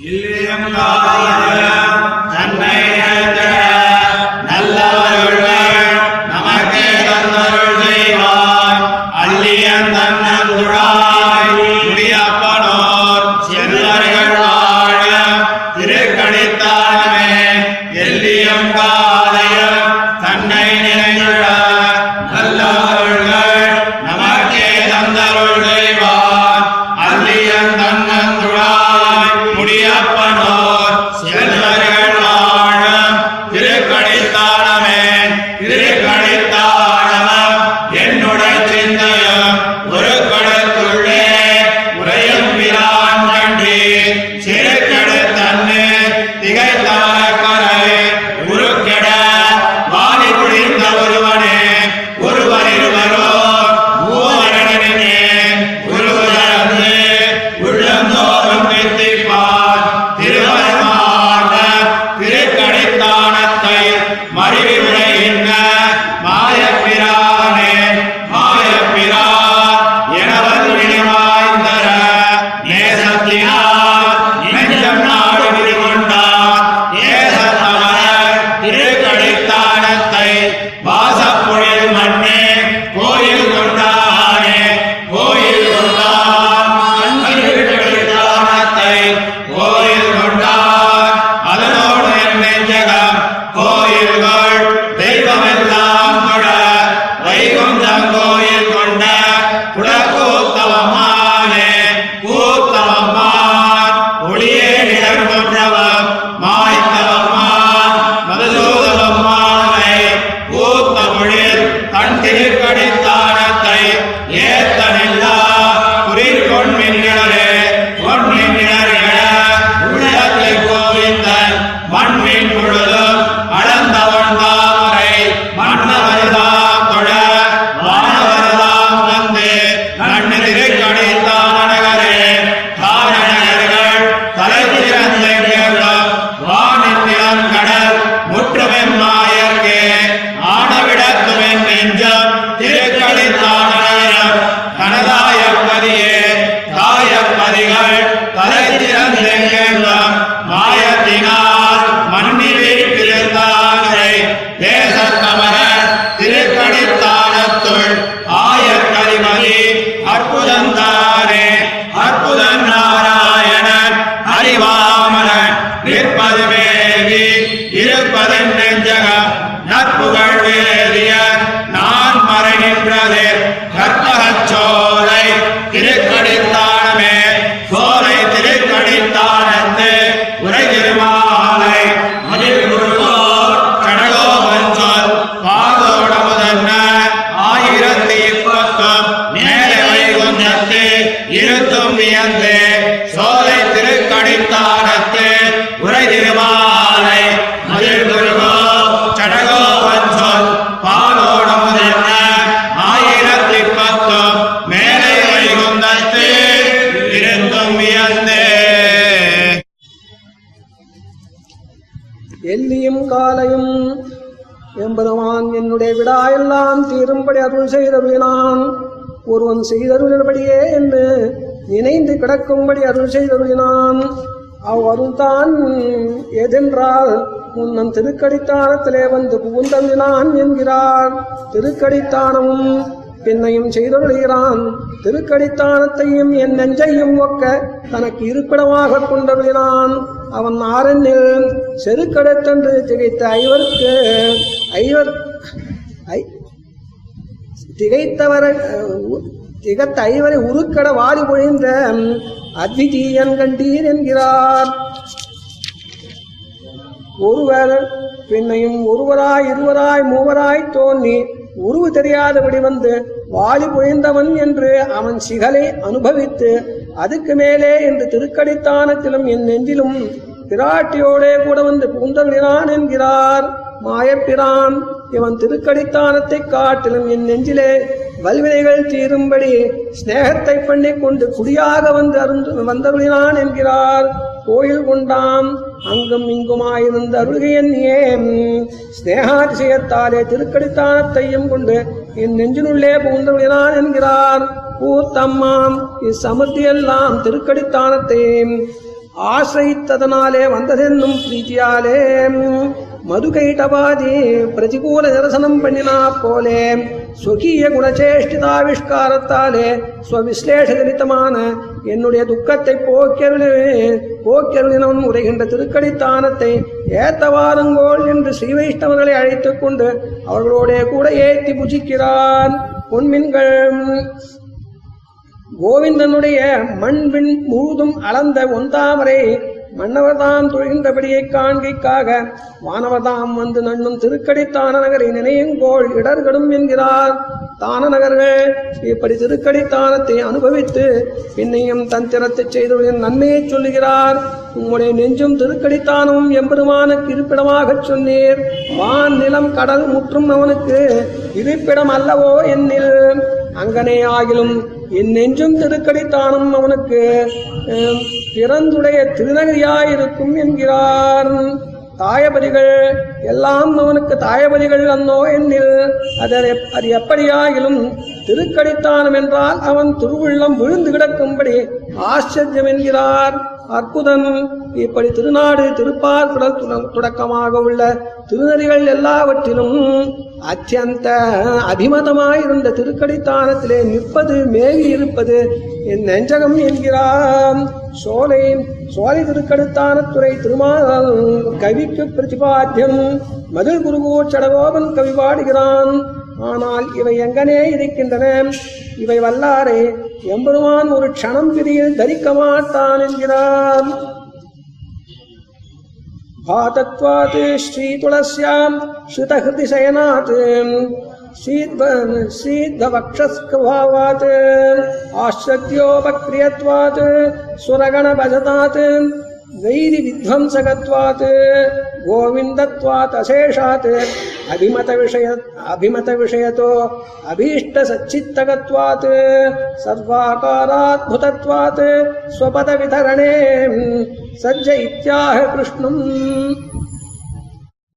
ഇല്ലേ കായ மண்மின் இருத்தும் வியந்து சோலை திருக்கடித்தானத்து உரை திருமாலை மதில் குருகோ சடகோ சொல் பாலோட முதல்ல ஆயிரத்தி பத்து மேலே வைகுந்தத்து இருத்தும் வியந்து. எல்லியும் காலையும் எம்பெருமான் என்னுடைய விடா எல்லாம் தீரும்படி அருள் செய்தருளினான் ஒருவன் செய்தருளினபடியே என்று நினைந்து கிடக்கும்படி அருள் செய்தருளினான். அவ்வருள்தான் எதென்றால் முன்னம் திருக்கடித்தானத்திலே வந்து புகுந்தருளினான் என்கிறார். திருக்கடித்தானமும் பின்னையும் செய்தருளுகிறான். திருக்கடித்தானத்தையும் என் நெஞ்சையும் ஒக்க தனக்கு இருப்பிடமாக கொண்டருளினான். அவன் ஆரண்யில் செருக்கடத்தென்று திகைத்த ஐவருக்கு ஐவர் ஐ திகைத்தவர திகத்த ஐவரை உருக்கட வாரி பொழிந்த அத்விதீயன் கண்டீர் என்கிறார். ஒருவர் பின்னையும் ஒருவராய் இருவராய் மூவராய் தோன்றி உருவு தெரியாதபடி வந்து வாலி பொழிந்தவன் என்று அவன் சிகலை அனுபவித்து அதுக்கு மேலே என்று திருக்கடித்தானத்திலும் என் நெஞ்சிலும் பிராட்டியோடே கூட வந்து புகுந்தருளினான் என்கிறார். மாயப்பிரான். இவன் திருக்கடித்தானத்தை காட்டிலும் என் நெஞ்சிலே வல்வினைகள் தீரும்படி ஸ்நேகத்தை பண்ணிக் கொண்டு குடியாக வந்து அருந்து வந்தருளினான் என்கிறார். கோயில் கொண்டாம் அங்கும் இங்குமாயிருந்த அருள்கையன் ஏன் ஸ்நேகாதிசயத்தாலே திருக்கடித்தானத்தையும் கொண்டு என் நெஞ்சினுள்ளே புகுந்தருளினான் என்கிறார். பூத்தம்மாம் இச்சமுத்தியெல்லாம் திருக்கடித்தானத்தை ஆசிரித்ததனாலே வந்ததென்னும் பிரீத்தியாலே. மதுகைட்டபாதி பிரதிகூல நிரசனம் பண்ணினா போலே. சுகீய குணச்சேஷ்டிதாவிஷ்காரத்தாலே ஸ்வவிஸ்லேஷஜனித்தமான என்னுடைய துக்கத்தை போக்கருளி போக்கருளினம் உரைகின்ற திருக்கடித்தானத்தை ஏத்தவாருங்கோள் என்று ஸ்ரீ வைஷ்ணவர்களை அழைத்துக் கொண்டு அவர்களோட கூட ஏத்தி புஜிக்கிறான் பொன்மின்கள். கோவிந்தனுடைய மண்பின் முழுதும் அளந்த ஒந்தாமரை மன்னவர்தாம் துழிகின்றபடியை காண்கைக்காக வானவதாம் வந்து நண்ணும் திருக்கடித்தான நகரை நினையுங்கோள் இடர்களும் என்கிறார். தான நகர்கள் இப்படி திருக்கடித்தானத்தை அனுபவித்து பின்னையும் தன் திறத்தை நன்மையை சொல்லுகிறார். உங்களுடைய நெஞ்சும் திருக்கடித்தானமும் எம்பெருமானுக்கு இருப்பிடமாகச் சொன்னீர். வான் நிலம் கடல் முற்றும் அவனுக்கு இருப்பிடம் அல்லவோ என்னில். அங்கனே ஆகிலும் என் நெஞ்சும் திருக்கடித்தானும் அவனுக்கு பிறந்துடைய திருநகரியாயிருக்கும் என்கிறார். தாயபதிகள் எல்லாம் அவனுக்கு தாயபதிகள் அன்னோ என்னில். அது அது எப்படியாகிலும் திருக்கடித்தானம் என்றால் அவன் திருவுள்ளம் விழுந்து கிடக்கும்படி ஆச்சரியம் என்கிறார். அற்புதம். இப்படி திருநாடு திருப்பார்குடல் தொடக்கமாக உள்ள திருநெறிகள் எல்லாவற்றிலும் அத்தியந்த அபிமதமாயிருந்த திருக்கடித்தானத்திலே நிற்பது மேவி இருப்பது என் நெஞ்சகம் என்கிறான். சோலை சோலை திருக்கடுத்தானத்துறை திருமால் கவிக்கு பிரதிபாத்தியம். மதுர் குருகூர் சடகோபன் கவி பாடுகிறான். ஆனால் இவை எங்கனே இருக்கின்றன. இவை வல்லாரே எம்பெருமான் ஒரு க்ஷணம் பிரியில் தரிக்க மாட்டான் என்கிறான் भातत्वात् श्रीतुलस्याम् श्रुतहृदिशयनात् श्रीद्धवक्षस्कभावात् आश्चर्योपक्रियत्वात् सुरगणभजतात् वैरिविध्वंसकत्वात् गोविन्दत्वात् अशेषात् अभिमतविषय अभिमतविषयतो अभीष्टसच्चित्तकत्वात् सर्वाकाराद्भुतत्वात् स्वपदवितरणे सज्ज इत्याह कृष्णम्